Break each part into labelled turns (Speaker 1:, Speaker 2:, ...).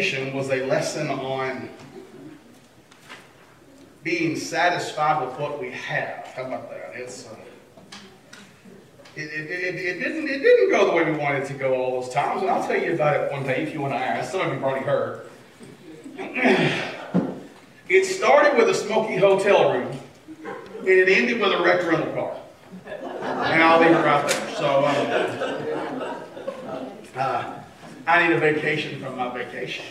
Speaker 1: vacation was a lesson on being satisfied with what we have. How about that? It's uh, it, it, it, it, didn't it didn't go the way we wanted it to go all those times, and I'll tell you about it one day if you want to ask. Some of you already heard. It started with a smoky hotel room, and it ended with a wrecked rental car. And I'll leave it right there. So. Um, uh, I need a vacation from my vacation.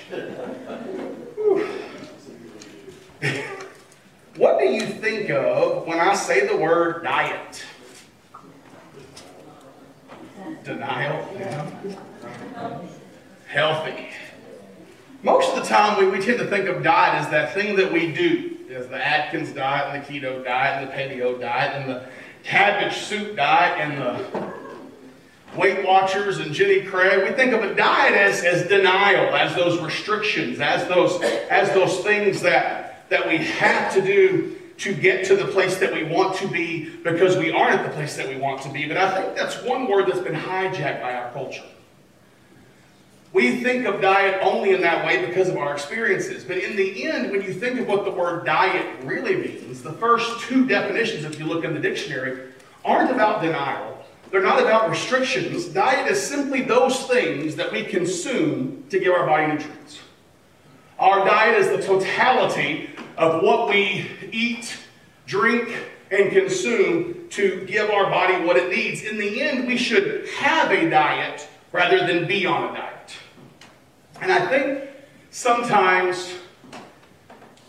Speaker 1: what do you think of when I say the word diet? Denial? Yeah. Healthy. Most of the time, we, we tend to think of diet as that thing that we do. As the Atkins diet, and the keto diet, and the paleo diet, and the cabbage soup diet, and the Weight Watchers and Jenny Craig, we think of a diet as, as denial, as those restrictions, as those, as those things that, that we have to do to get to the place that we want to be because we aren't at the place that we want to be. But I think that's one word that's been hijacked by our culture. We think of diet only in that way because of our experiences. But in the end, when you think of what the word diet really means, the first two definitions, if you look in the dictionary, aren't about denial. They're not about restrictions. Diet is simply those things that we consume to give our body nutrients. Our diet is the totality of what we eat, drink, and consume to give our body what it needs. In the end, we should have a diet rather than be on a diet. And I think sometimes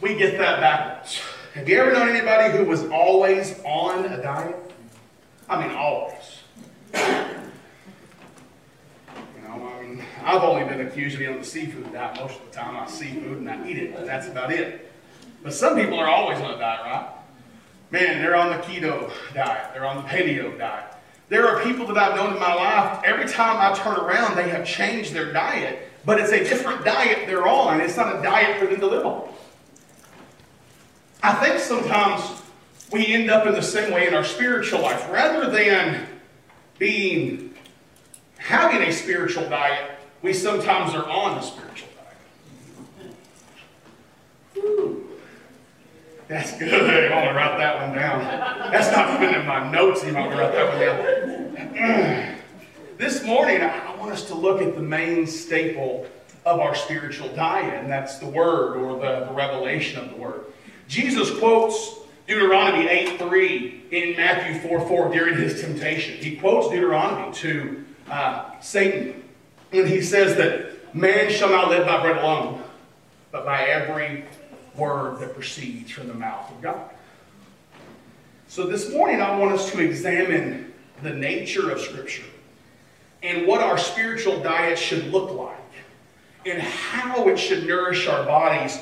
Speaker 1: we get that backwards. Have you ever known anybody who was always on a diet? I mean, always. You know, I mean, I've only been accused of being on the seafood diet most of the time. I seafood and I eat it, but that's about it. But some people are always on a diet, right? Man, they're on the keto diet. They're on the paleo diet. There are people that I've known in my life, every time I turn around, they have changed their diet, but it's a different diet they're on. It's not a diet for them to live on. I think sometimes we end up in the same way in our spiritual life. Rather than being having a spiritual diet, we sometimes are on a spiritual diet. Whew. That's good. I want to write that one down. That's not even in my notes. You might write that one down. this morning, I want us to look at the main staple of our spiritual diet, and that's the Word or the, the revelation of the Word. Jesus quotes Deuteronomy 8 3 in Matthew 4 4 during his temptation. He quotes Deuteronomy to uh, Satan when he says that man shall not live by bread alone, but by every word that proceeds from the mouth of God. So this morning, I want us to examine the nature of Scripture and what our spiritual diet should look like and how it should nourish our bodies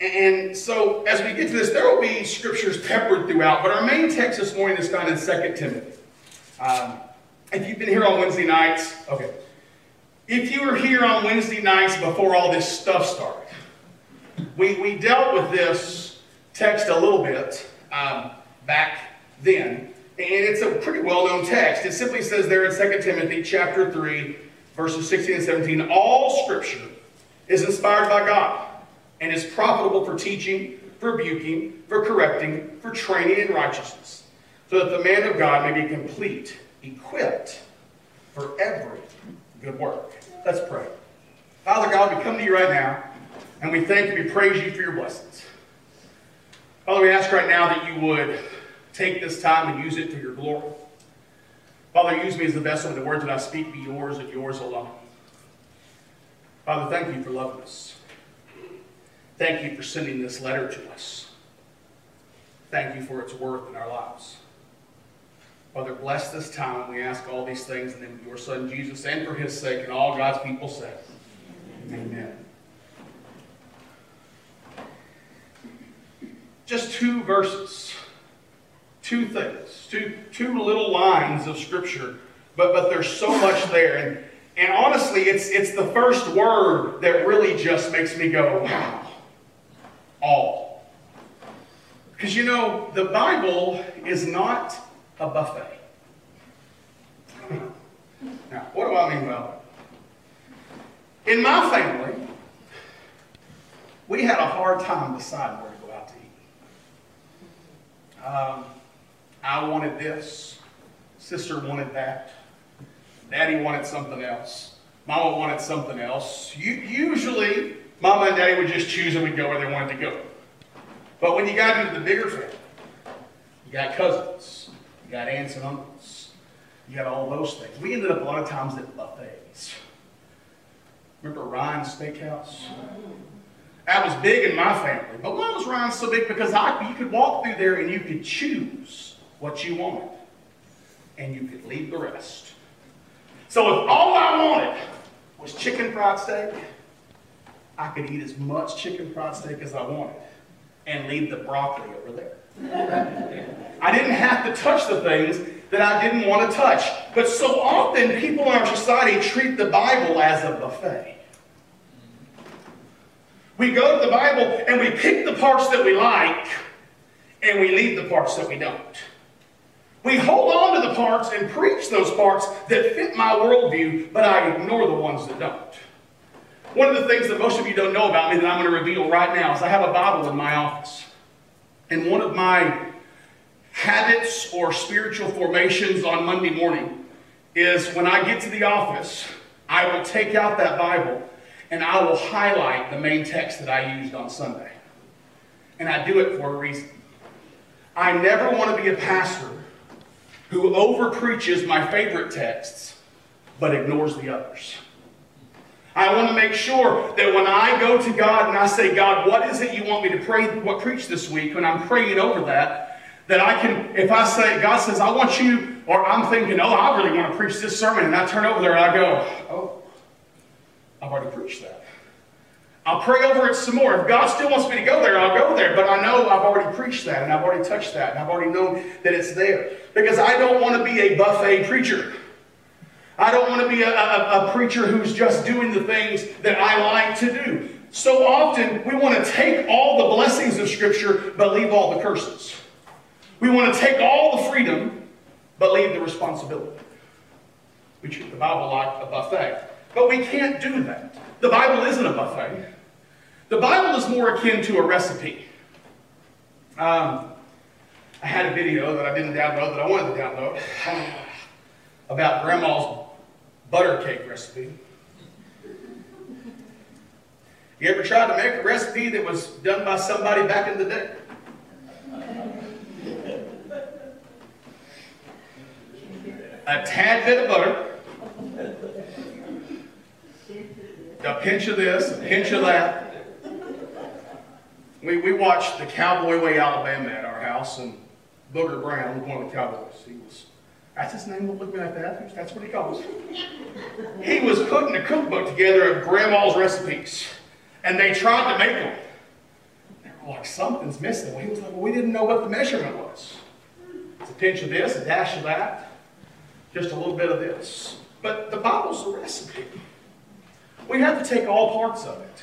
Speaker 1: and so, as we get to this, there will be scriptures peppered throughout, but our main text this morning is found in 2 Timothy. Um, if you've been here on Wednesday nights, okay. If you were here on Wednesday nights before all this stuff started, we, we dealt with this text a little bit um, back then, and it's a pretty well-known text. It simply says there in 2 Timothy chapter 3, verses 16 and 17, all scripture is inspired by God and is profitable for teaching, for rebuking, for correcting, for training in righteousness, so that the man of God may be complete, equipped for every good work. Let's pray. Father God, we come to you right now, and we thank you, we praise you for your blessings. Father, we ask right now that you would take this time and use it for your glory. Father, use me as the vessel, and the words that I speak be yours and yours alone. Father, thank you for loving us. Thank you for sending this letter to us. Thank you for its worth in our lives. Father, bless this time. We ask all these things in the name of your Son, Jesus, and for his sake, and all God's people say, Amen. Amen. Just two verses, two things, two, two little lines of Scripture, but, but there's so much there. And, and honestly, it's, it's the first word that really just makes me go, wow all. Because you know, the Bible is not a buffet. now, what do I mean by that? In my family, we had a hard time deciding where to go out to eat. Um, I wanted this, sister wanted that, daddy wanted something else, mama wanted something else. You, usually, mama and daddy would just choose and we'd go where they wanted to go. But when you got into the bigger family, you got cousins, you got aunts and uncles, you got all those things. We ended up a lot of times at buffets. Remember Ryan's Steakhouse? That was big in my family. But why was Ryan so big? Because I, you could walk through there and you could choose what you wanted. And you could leave the rest. So if all I wanted was chicken fried steak, I could eat as much chicken fried steak as I wanted and leave the broccoli over there. I didn't have to touch the things that I didn't want to touch. But so often people in our society treat the Bible as a buffet. We go to the Bible and we pick the parts that we like and we leave the parts that we don't. We hold on to the parts and preach those parts that fit my worldview, but I ignore the ones that don't. One of the things that most of you don't know about me that I'm going to reveal right now is I have a Bible in my office. And one of my habits or spiritual formations on Monday morning is when I get to the office, I will take out that Bible and I will highlight the main text that I used on Sunday. And I do it for a reason. I never want to be a pastor who over preaches my favorite texts but ignores the others. I want to make sure that when I go to God and I say, God, what is it you want me to pray, what preach this week? When I'm praying over that, that I can, if I say, God says, I want you, or I'm thinking, oh, I really want to preach this sermon, and I turn over there and I go, oh, I've already preached that. I'll pray over it some more. If God still wants me to go there, I'll go there. But I know I've already preached that, and I've already touched that, and I've already known that it's there. Because I don't want to be a buffet preacher. I don't want to be a, a, a preacher who's just doing the things that I like to do. So often, we want to take all the blessings of Scripture, but leave all the curses. We want to take all the freedom, but leave the responsibility. We treat the Bible like a buffet. But we can't do that. The Bible isn't a buffet. The Bible is more akin to a recipe. Um, I had a video that I didn't download that I wanted to download about grandma's butter cake recipe. You ever tried to make a recipe that was done by somebody back in the day? A tad bit of butter, a pinch of this, a pinch of that. We, we watched the Cowboy Way Alabama at our house, and Booger Brown one of the Cowboys. He was, that's his name, don't look me like that. That's what he calls He was putting a cookbook together of Grandma's recipes, and they tried to make them. They were like, something's missing. Well, he was like, well, we didn't know what the measurement was. It's a pinch of this, a dash of that, just a little bit of this. But the Bible's a recipe. We have to take all parts of it.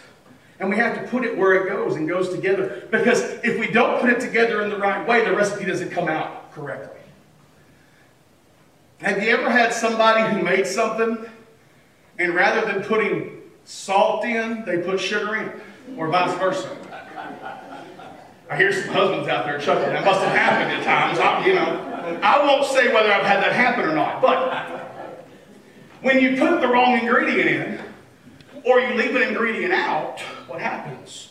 Speaker 1: And we have to put it where it goes and goes together. Because if we don't put it together in the right way, the recipe doesn't come out correctly. Have you ever had somebody who made something and rather than putting salt in, they put sugar in? Or vice versa? I hear some husbands out there chuckling. That must have happened at times. I, you know, I won't say whether I've had that happen or not. But when you put the wrong ingredient in, or you leave an ingredient out, what happens?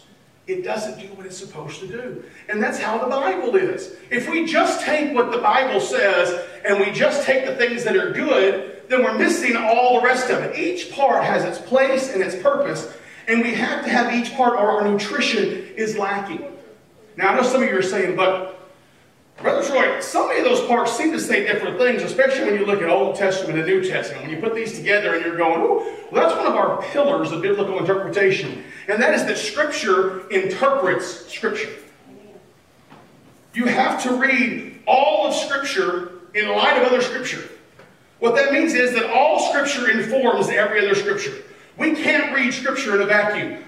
Speaker 1: It doesn't do what it's supposed to do. And that's how the Bible is. If we just take what the Bible says and we just take the things that are good, then we're missing all the rest of it. Each part has its place and its purpose, and we have to have each part, or our nutrition is lacking. Now, I know some of you are saying, but Brother Troy, so many of those parts seem to say different things, especially when you look at Old Testament and New Testament. When you put these together and you're going, well, that's one of our pillars of biblical interpretation. And that is that Scripture interprets Scripture. You have to read all of Scripture in light of other Scripture. What that means is that all Scripture informs every other Scripture. We can't read Scripture in a vacuum.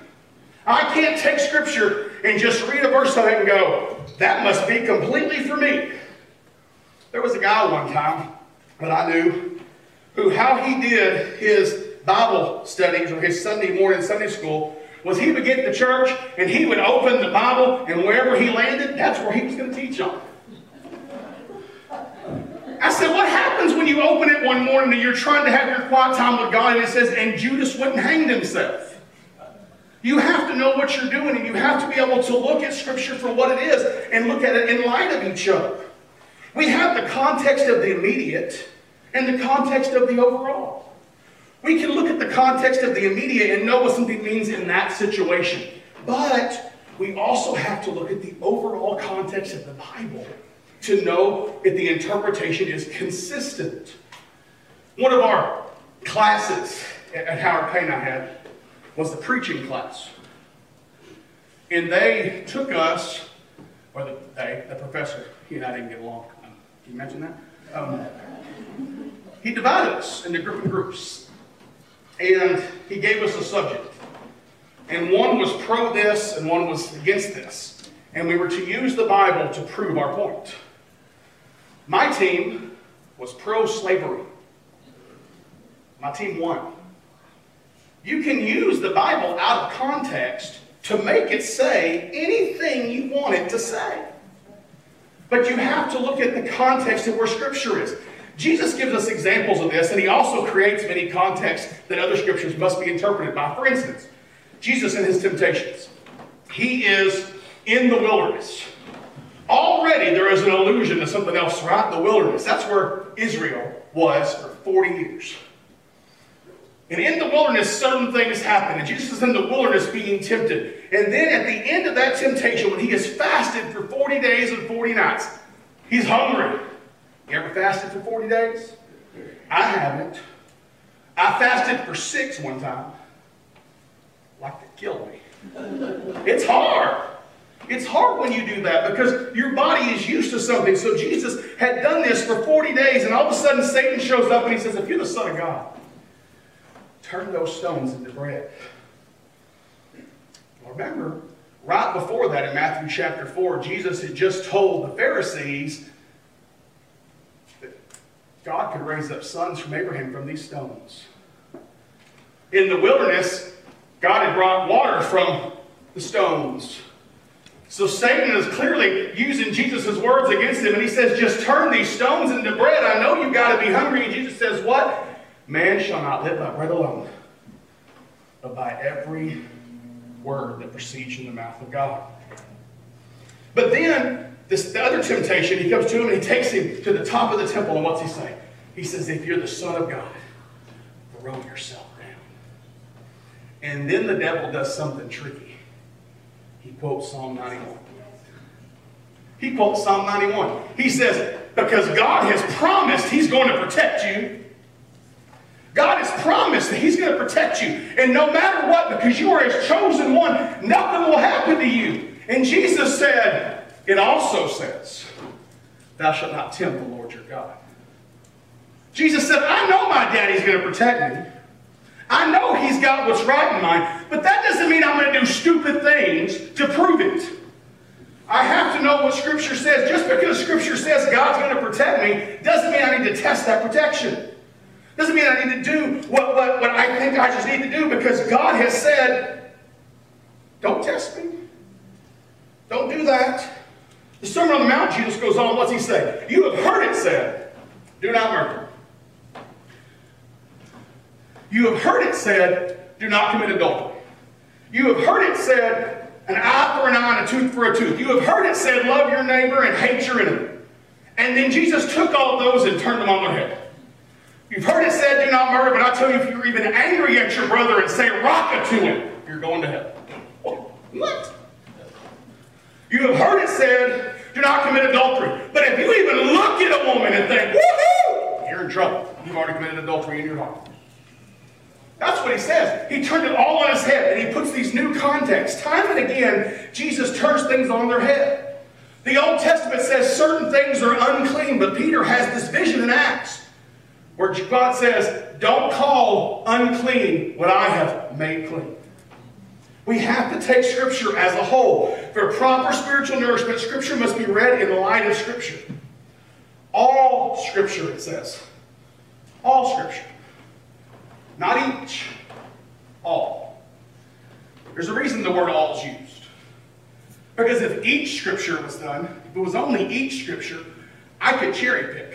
Speaker 1: I can't take Scripture and just read a verse of it and go, that must be completely for me. There was a guy one time that I knew who how he did his Bible studies or his Sunday morning Sunday school was he would get to church and he would open the Bible and wherever he landed, that's where he was going to teach on. I said, what happens when you open it one morning and you're trying to have your quiet time with God and it says, and Judas wouldn't hang himself? You have to know what you're doing and you have to be able to look at Scripture for what it is and look at it in light of each other. We have the context of the immediate and the context of the overall. We can look at the context of the immediate and know what something means in that situation. But we also have to look at the overall context of the Bible to know if the interpretation is consistent. One of our classes at Howard Payne I had was the preaching class. And they took us, or the, they, the professor, he and I didn't get along. Um, you imagine that? Um, he divided us into group groups. And he gave us a subject. And one was pro this and one was against this. And we were to use the Bible to prove our point. My team was pro slavery. My team won. You can use the Bible out of context to make it say anything you want it to say. But you have to look at the context of where Scripture is. Jesus gives us examples of this, and he also creates many contexts that other scriptures must be interpreted by. For instance, Jesus and his temptations. He is in the wilderness. Already there is an allusion to something else, right? The wilderness. That's where Israel was for 40 years. And in the wilderness, certain things happen. And Jesus is in the wilderness being tempted. And then at the end of that temptation, when he has fasted for 40 days and 40 nights, he's hungry. You ever fasted for 40 days? I haven't. I fasted for six one time. Like to kill me. It's hard. It's hard when you do that because your body is used to something. So Jesus had done this for 40 days, and all of a sudden Satan shows up and he says, If you're the Son of God, turn those stones into bread. Remember, right before that in Matthew chapter 4, Jesus had just told the Pharisees that God could raise up sons from Abraham from these stones. In the wilderness, God had brought water from the stones. So Satan is clearly using Jesus' words against him, and he says, Just turn these stones into bread. I know you've got to be hungry. And Jesus says, What? Man shall not live by bread alone, but by every word that proceeds from the mouth of God. But then, this the other temptation, he comes to him and he takes him to the top of the temple, and what's he say? He says, If you're the Son of God, throw yourself down. And then the devil does something tricky. He quotes Psalm 91. He quotes Psalm 91. He says, Because God has promised He's going to protect you, God has promised that He's going to protect you. And no matter what, because you are His chosen one, nothing will happen to you. And Jesus said, it also says, Thou shalt not tempt the Lord your God. Jesus said, I know my daddy's going to protect me. I know he's got what's right in mind, but that doesn't mean I'm going to do stupid things to prove it. I have to know what Scripture says. Just because Scripture says God's going to protect me doesn't mean I need to test that protection. Doesn't mean I need to do what, what, what I think I just need to do because God has said, don't test me. Don't do that. The Sermon on the Mount, Jesus goes on, what's he say? You have heard it said, do not murder. You have heard it said, do not commit adultery. You have heard it said, an eye for an eye and a tooth for a tooth. You have heard it said, love your neighbor and hate your enemy. And then Jesus took all those and turned them on their head. You've heard it said, do not murder, but I tell you, if you're even angry at your brother and say raca to him, you're going to hell. What? You have heard it said, do not commit adultery. But if you even look at a woman and think, woohoo, you're in trouble. You've already committed adultery in your heart. That's what he says. He turned it all on his head, and he puts these new contexts. Time and again, Jesus turns things on their head. The Old Testament says certain things are unclean, but Peter has this vision in Acts where God says, Don't call unclean what I have made clean. We have to take Scripture as a whole. For proper spiritual nourishment, Scripture must be read in the light of Scripture. All Scripture, it says. All Scripture. Not each, all. There's a reason the word all is used. Because if each Scripture was done, if it was only each Scripture, I could cherry pick.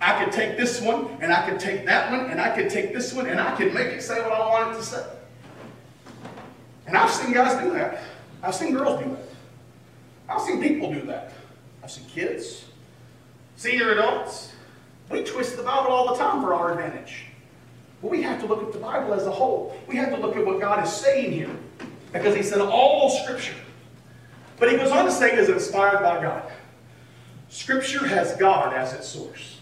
Speaker 1: I could take this one, and I could take that one, and I could take this one, and I could make it say what I want it to say. And I've seen guys do that. I've seen girls do that. I've seen people do that. I've seen kids, senior adults. We twist the Bible all the time for our advantage. But we have to look at the Bible as a whole. We have to look at what God is saying here. Because he said all Scripture. But he goes on to say it is inspired by God. Scripture has God as its source.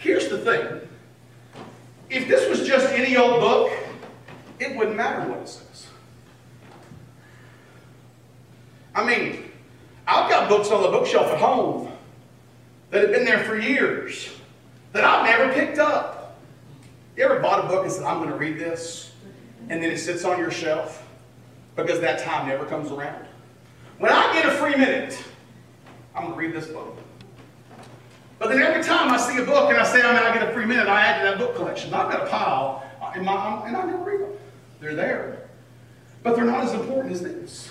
Speaker 1: Here's the thing. If this was just any old book, it wouldn't matter what it says. I mean, I've got books on the bookshelf at home that have been there for years that I've never picked up. You ever bought a book and said, I'm going to read this, and then it sits on your shelf because that time never comes around? When I get a free minute, I'm going to read this book. But then every time I see a book and I say I'm going to get a free minute, I add to that book collection. I've got a pile, in my, um, and I never read them. They're there. But they're not as important as this.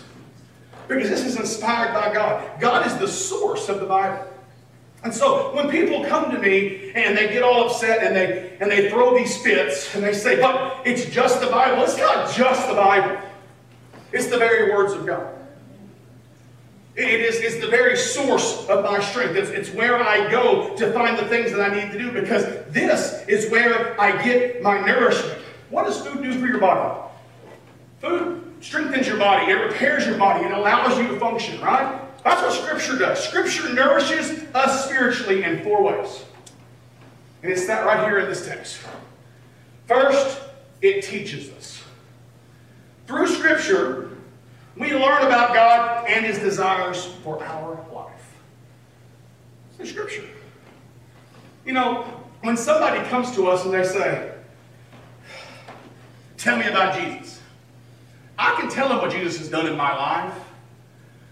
Speaker 1: Because this is inspired by God. God is the source of the Bible. And so when people come to me and they get all upset and they and they throw these fits and they say, but it's just the Bible. It's not just the Bible. It's the very words of God. It is it's the very source of my strength. It's, it's where I go to find the things that I need to do because this is where I get my nourishment. What does food do for your body? Food strengthens your body. It repairs your body. It allows you to function, right? That's what Scripture does. Scripture nourishes us spiritually in four ways. And it's that right here in this text. First, it teaches us. Through Scripture, we learn about God and His desires for our life. It's in Scripture. You know, when somebody comes to us and they say, Tell me about Jesus. I can tell them what Jesus has done in my life,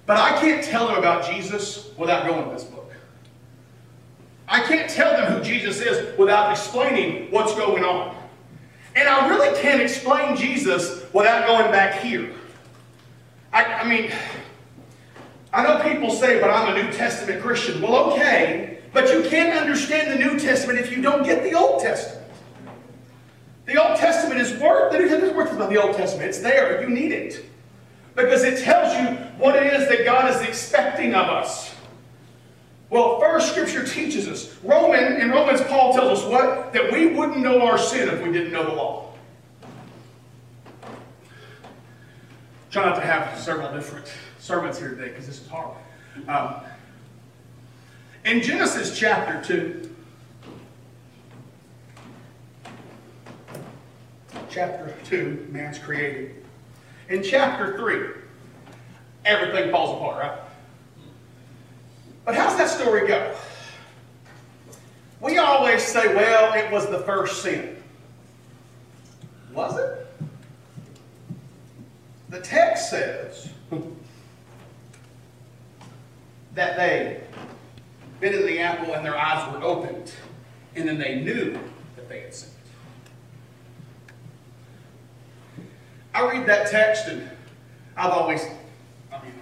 Speaker 1: but I can't tell them about Jesus without going to this book. I can't tell them who Jesus is without explaining what's going on. And I really can't explain Jesus without going back here. I, mean, I know people say, but I'm a New Testament Christian. Well, okay, but you can't understand the New Testament if you don't get the Old Testament. The Old Testament is worth, the New Testament is worth about the Old Testament. It's there. You need it. Because it tells you what it is that God is expecting of us. Well, first Scripture teaches us. Roman, in Romans, Paul tells us what? That we wouldn't know our sin if we didn't know the law. Try not to have several different sermons here today because this is hard. Um, in Genesis chapter 2, chapter 2, man's created. In chapter 3, everything falls apart, right? But how's that story go? We always say, well, it was the first sin. Was it? The text says that they bit in the apple and their eyes were opened, and then they knew that they had sinned. I read that text and I've always, I mean,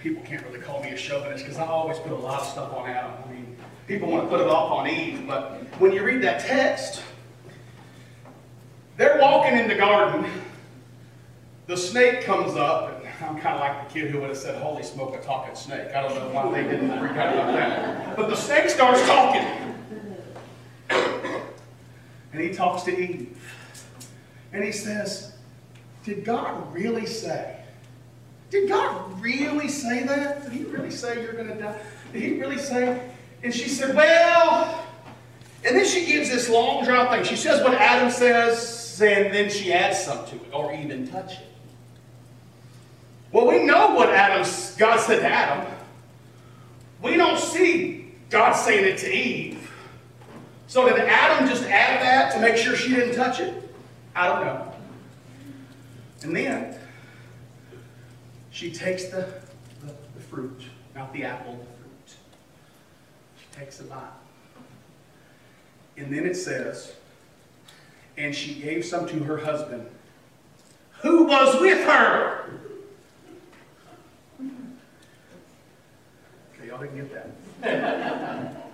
Speaker 1: people can't really call me a chauvinist because I always put a lot of stuff on Adam. I mean, people want to put it off on Eve, but when you read that text, they're walking in the garden. The snake comes up, and I'm kind of like the kid who would have said, Holy smoke, a talking snake. I don't know why they didn't freak out about that. But the snake starts talking. And he talks to Eve. And he says, did God really say? Did God really say that? Did he really say you're going to die? Did he really say? And she said, well, and then she gives this long drawn thing. She says what Adam says, and then she adds something to it, or even touch it. Well, we know what Adam, God said to Adam. We don't see God saying it to Eve. So did Adam just add that to make sure she didn't touch it? I don't know. And then she takes the, the, the fruit, not the apple, the fruit. She takes a bite. And then it says, and she gave some to her husband, who was with her. Y'all didn't get that.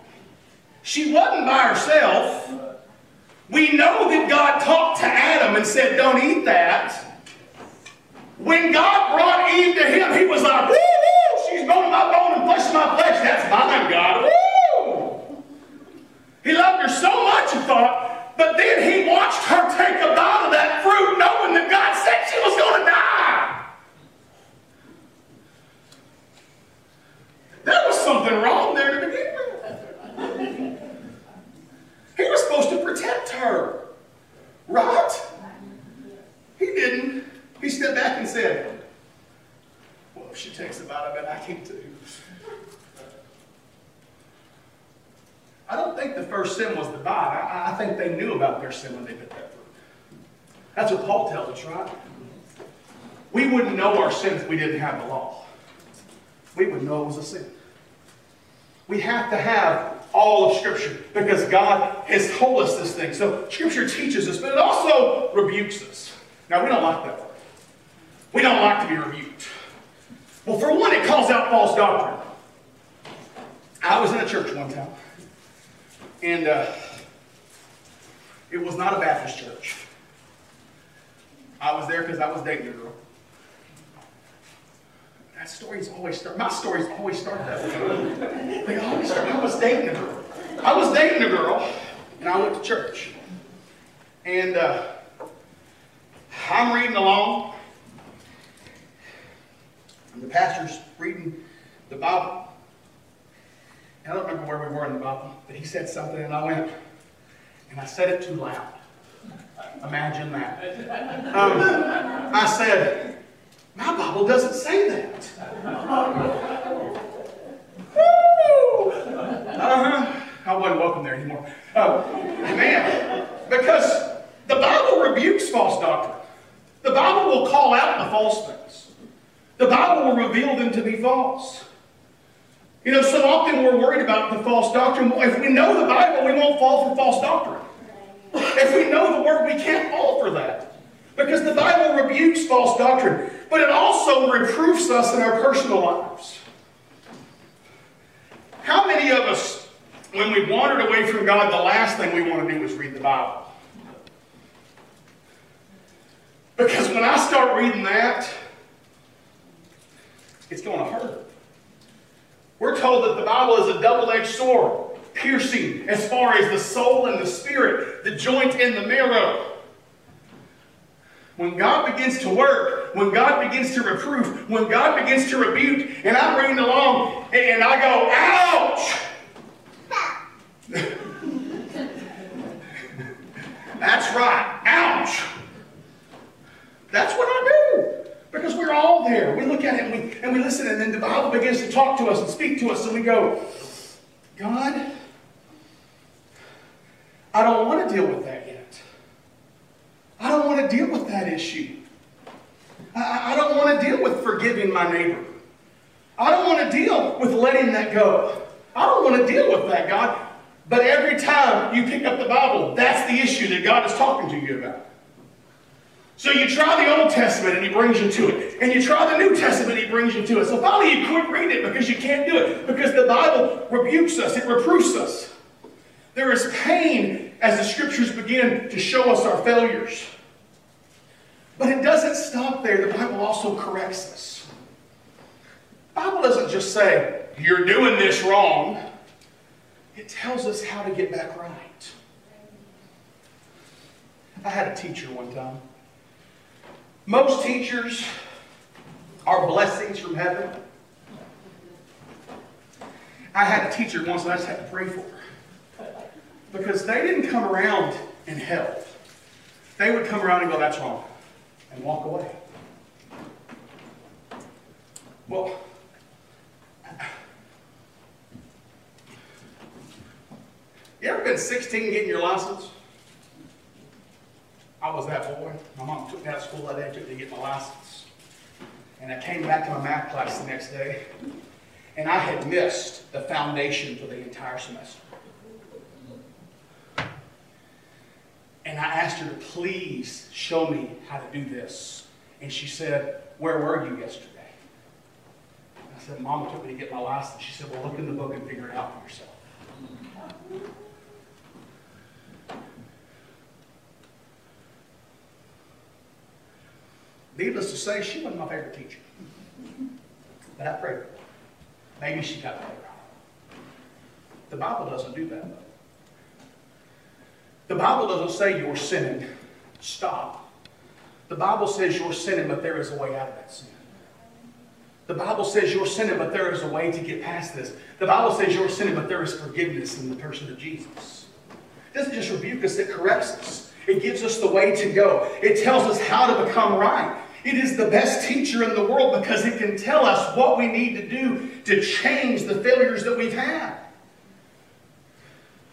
Speaker 1: she wasn't by herself. We know that God talked to Adam and said, Don't eat that. When God brought Eve to him, he was like, Woo, woo, she's bone of my bone and flesh my flesh. That's mine, God. Woo! He loved her so much, he thought, but then he watched her take a bite of that fruit knowing that God said she was going to die. There was something wrong there to begin with. He was supposed to protect her. Right? He didn't. He stepped back and said, Well, if she takes a bite of it, I can too. I don't think the first sin was the bite. I, I think they knew about their sin when they bit that fruit. That's what Paul tells us, right? We wouldn't know our sins if we didn't have the law. We would know it was a sin. We have to have all of Scripture because God has told us this thing. So Scripture teaches us, but it also rebukes us. Now, we don't like that word. We don't like to be rebuked. Well, for one, it calls out false doctrine. I was in a church one time, and uh, it was not a Baptist church. I was there because I was dating a girl. That stories always start. My stories always start that way. They always start. I was dating a girl. I was dating a girl, and I went to church. And uh, I'm reading along, and the pastor's reading the Bible. I don't remember where we were in the Bible, but he said something, and I went, and I said it too loud. Imagine that. Um, I said, my Bible doesn't say that. Uh-huh. I wasn't welcome there anymore. Uh, man, because the Bible rebukes false doctrine. The Bible will call out the false things. The Bible will reveal them to be false. You know, so often we're worried about the false doctrine. If we know the Bible, we won't fall for false doctrine. If we know the Word, we can't fall for that. Because the Bible rebukes false doctrine, but it also reproofs us in our personal lives. How many of us, when we've wandered away from God, the last thing we want to do is read the Bible? Because when I start reading that, it's going to hurt. We're told that the Bible is a double edged sword, piercing as far as the soul and the spirit, the joint and the marrow. When God begins to work, when God begins to reprove, when God begins to rebuke, and I'm reading along and I go, ouch! That's right, ouch! That's what I do. Because we're all there. We look at it and we, and we listen, and then the Bible begins to talk to us and speak to us, and we go, God, I don't want to deal with that. I don't want to deal with that issue. I, I don't want to deal with forgiving my neighbor. I don't want to deal with letting that go. I don't want to deal with that, God. But every time you pick up the Bible, that's the issue that God is talking to you about. So you try the Old Testament and he brings you to it. And you try the New Testament he brings you to it. So finally you quit reading it because you can't do it. Because the Bible rebukes us, it reproofs us. There is pain as the scriptures begin to show us our failures. But it doesn't stop there. The Bible also corrects us. The Bible doesn't just say, you're doing this wrong. It tells us how to get back right. I had a teacher one time. Most teachers are blessings from heaven. I had a teacher once and I just had to pray for. Because they didn't come around and help. They would come around and go, that's wrong, and walk away. Well, you ever been 16 getting your license? I was that boy. My mom took me out of school that day took me to get my license. And I came back to my math class the next day, and I had missed the foundation for the entire semester. And I asked her to please show me how to do this. And she said, Where were you yesterday? I said, Mama took me to get my license. She said, Well, look in the book and figure it out for yourself. Needless to say, she wasn't my favorite teacher. But I prayed. Maybe she got better. The Bible doesn't do that, though. The Bible doesn't say you're sinning. Stop. The Bible says you're sinning, but there is a way out of that sin. The Bible says you're sinning, but there is a way to get past this. The Bible says you're sinning, but there is forgiveness in the person of Jesus. It doesn't just rebuke us, it corrects us. It gives us the way to go. It tells us how to become right. It is the best teacher in the world because it can tell us what we need to do to change the failures that we've had.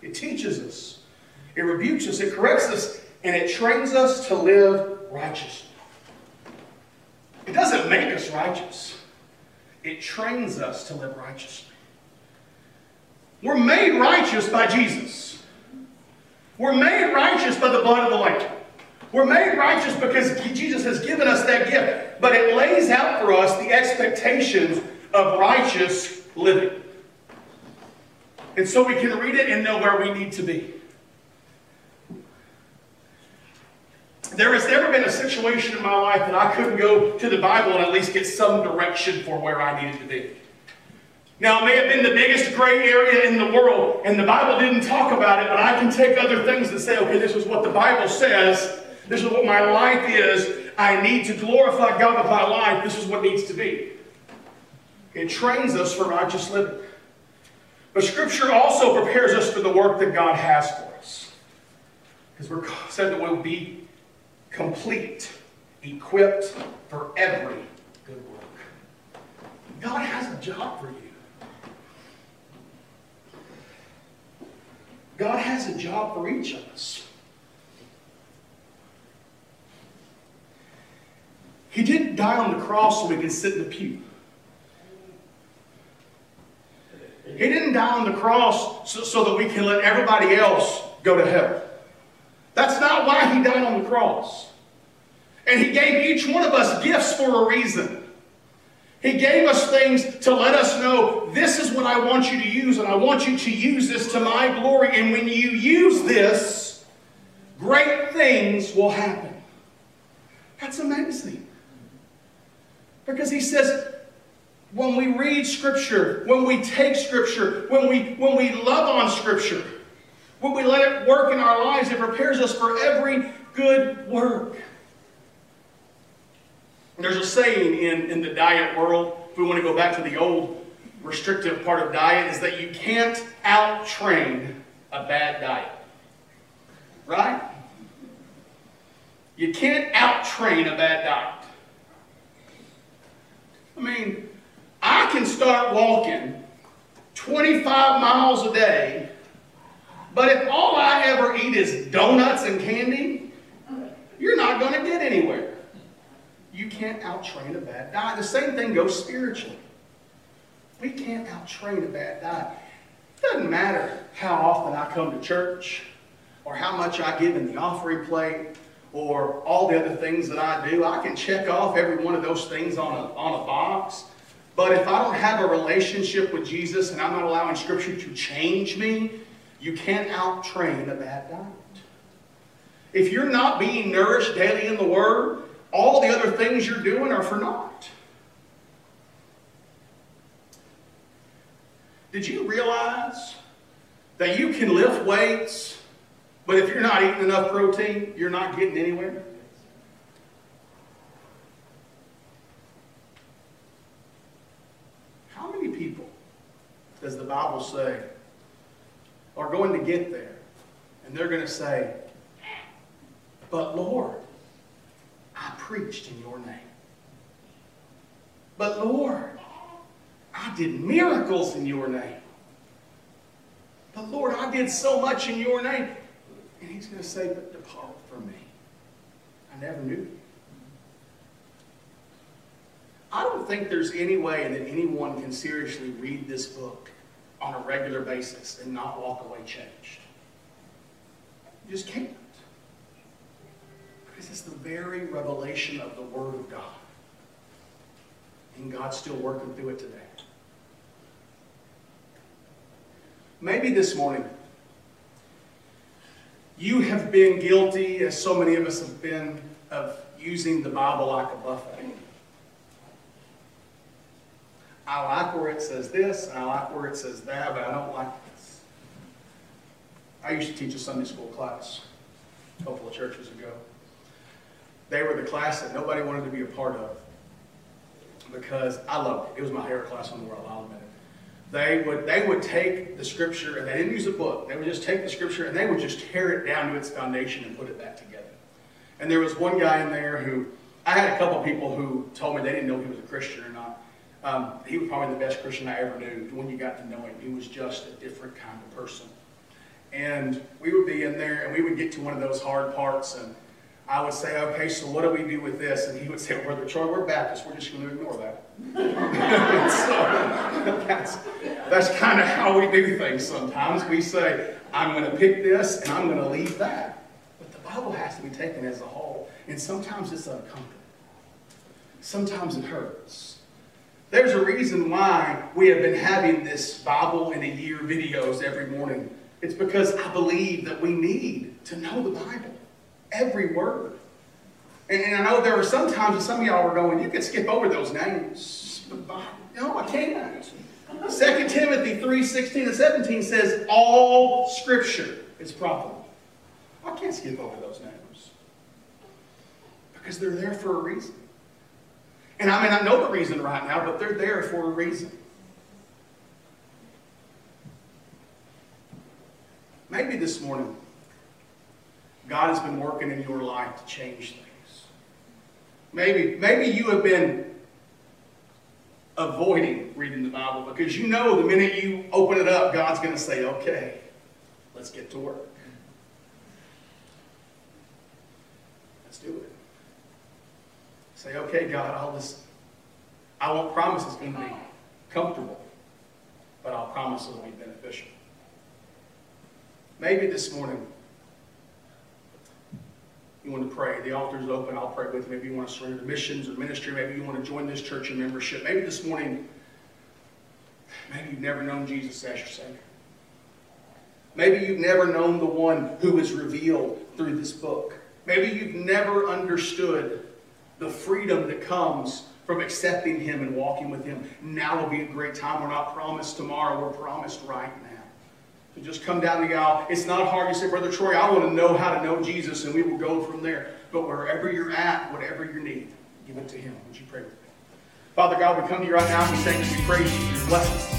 Speaker 1: It teaches us, it rebukes us, it corrects us, and it trains us to live righteously. It doesn't make us righteous, it trains us to live righteously. We're made righteous by Jesus. We're made righteous by the blood of the Lamb. We're made righteous because Jesus has given us that gift. But it lays out for us the expectations of righteous living. And so we can read it and know where we need to be. There has never been a situation in my life that I couldn't go to the Bible and at least get some direction for where I needed to be. Now, it may have been the biggest gray area in the world, and the Bible didn't talk about it, but I can take other things and say, okay, this is what the Bible says. This is what my life is. I need to glorify God with my life. This is what needs to be. It trains us for righteous living. But Scripture also prepares us for the work that God has for us. Because we're said that we'll be complete, equipped for every good work. God has a job for you. God has a job for each of us. He didn't die on the cross so we could sit in the pew. He didn't die on the cross so, so, that we can let everybody else go to heaven. That's not why he died on the cross. And he gave each one of us gifts for a reason. He gave us things to let us know this is what I want you to use, and I want you to use this to my glory. And when you use this, great things will happen. That's amazing. Because he says, when we read Scripture, when we take Scripture, when we, when we love on Scripture, when we let it work in our lives, it prepares us for every good work. There's a saying in, in the diet world, if we want to go back to the old restrictive part of diet, is that you can't out-train a bad diet. Right? You can't out-train a bad diet. I mean, I can start walking 25 miles a day, but if all I ever eat is donuts and candy, you're not going to get anywhere. You can't outtrain a bad diet. The same thing goes spiritually. We can't outtrain a bad diet. It doesn't matter how often I come to church or how much I give in the offering plate or all the other things that I do. I can check off every one of those things on a, on a box. But if I don't have a relationship with Jesus and I'm not allowing Scripture to change me, you can't out-train a bad diet. If you're not being nourished daily in the Word, all the other things you're doing are for naught. Did you realize that you can lift weights but if you're not eating enough protein, you're not getting anywhere. How many people does the Bible say are going to get there and they're going to say, But Lord, I preached in your name. But Lord, I did miracles in your name. But Lord, I did so much in your name. And he's going to say, But depart from me. I never knew you. I don't think there's any way that anyone can seriously read this book on a regular basis and not walk away changed. You just can't. Because it's the very revelation of the Word of God. And God's still working through it today. Maybe this morning, you have been guilty, as so many of us have been, of using the Bible like a buffet. I like where it says this, and I like where it says that, but I don't like this. I used to teach a Sunday school class a couple of churches ago. They were the class that nobody wanted to be a part of because I loved it. It was my favorite class in the world, I'll admit it. They would, they would take the scripture, and they didn't use a book. They would just take the scripture and they would just tear it down to its foundation and put it back together. And there was one guy in there who, I had a couple people who told me they didn't know he was a Christian or not. Um, he was probably the best Christian I ever knew. When you got to know him, he was just a different kind of person. And we would be in there, and we would get to one of those hard parts, and I would say, okay, so what do we do with this? And he would say, Brother Troy, we're Baptists. We're just going to ignore that. so that's, that's kind of how we do things sometimes. We say, I'm going to pick this and I'm going to leave that. But the Bible has to be taken as a whole. And sometimes it's uncomfortable. Sometimes it hurts. There's a reason why we have been having this Bible in a year videos every morning. It's because I believe that we need to know the Bible. Every word. And, and I know there are some times that some of y'all are going, you can skip over those names. No, I can't. 2 Timothy 3, 16 and 17 says, all scripture is profitable. I can't skip over those names. Because they're there for a reason. And I may not know the reason right now, but they're there for a reason. Maybe this morning, God has been working in your life to change things. Maybe, maybe you have been avoiding reading the Bible because you know the minute you open it up, God's going to say, okay, let's get to work. Let's do it. Say, okay, God, I'll just, I won't promise it's going to be comfortable, but I'll promise it'll be beneficial. Maybe this morning, you want to pray, the altar is open. I'll pray with you. Maybe you want to surrender to missions or ministry. Maybe you want to join this church in membership. Maybe this morning, maybe you've never known Jesus as your Savior. Maybe you've never known the one who is revealed through this book. Maybe you've never understood the freedom that comes from accepting Him and walking with Him. Now will be a great time. We're not promised tomorrow, we're promised right now to just come down the aisle. It's not hard. You say, Brother Troy, I want to know how to know Jesus, and we will go from there. But wherever you're at, whatever your need, give it to Him. Would you pray with me? Father God, we come to you right now and we thank you, we praise you, you bless us.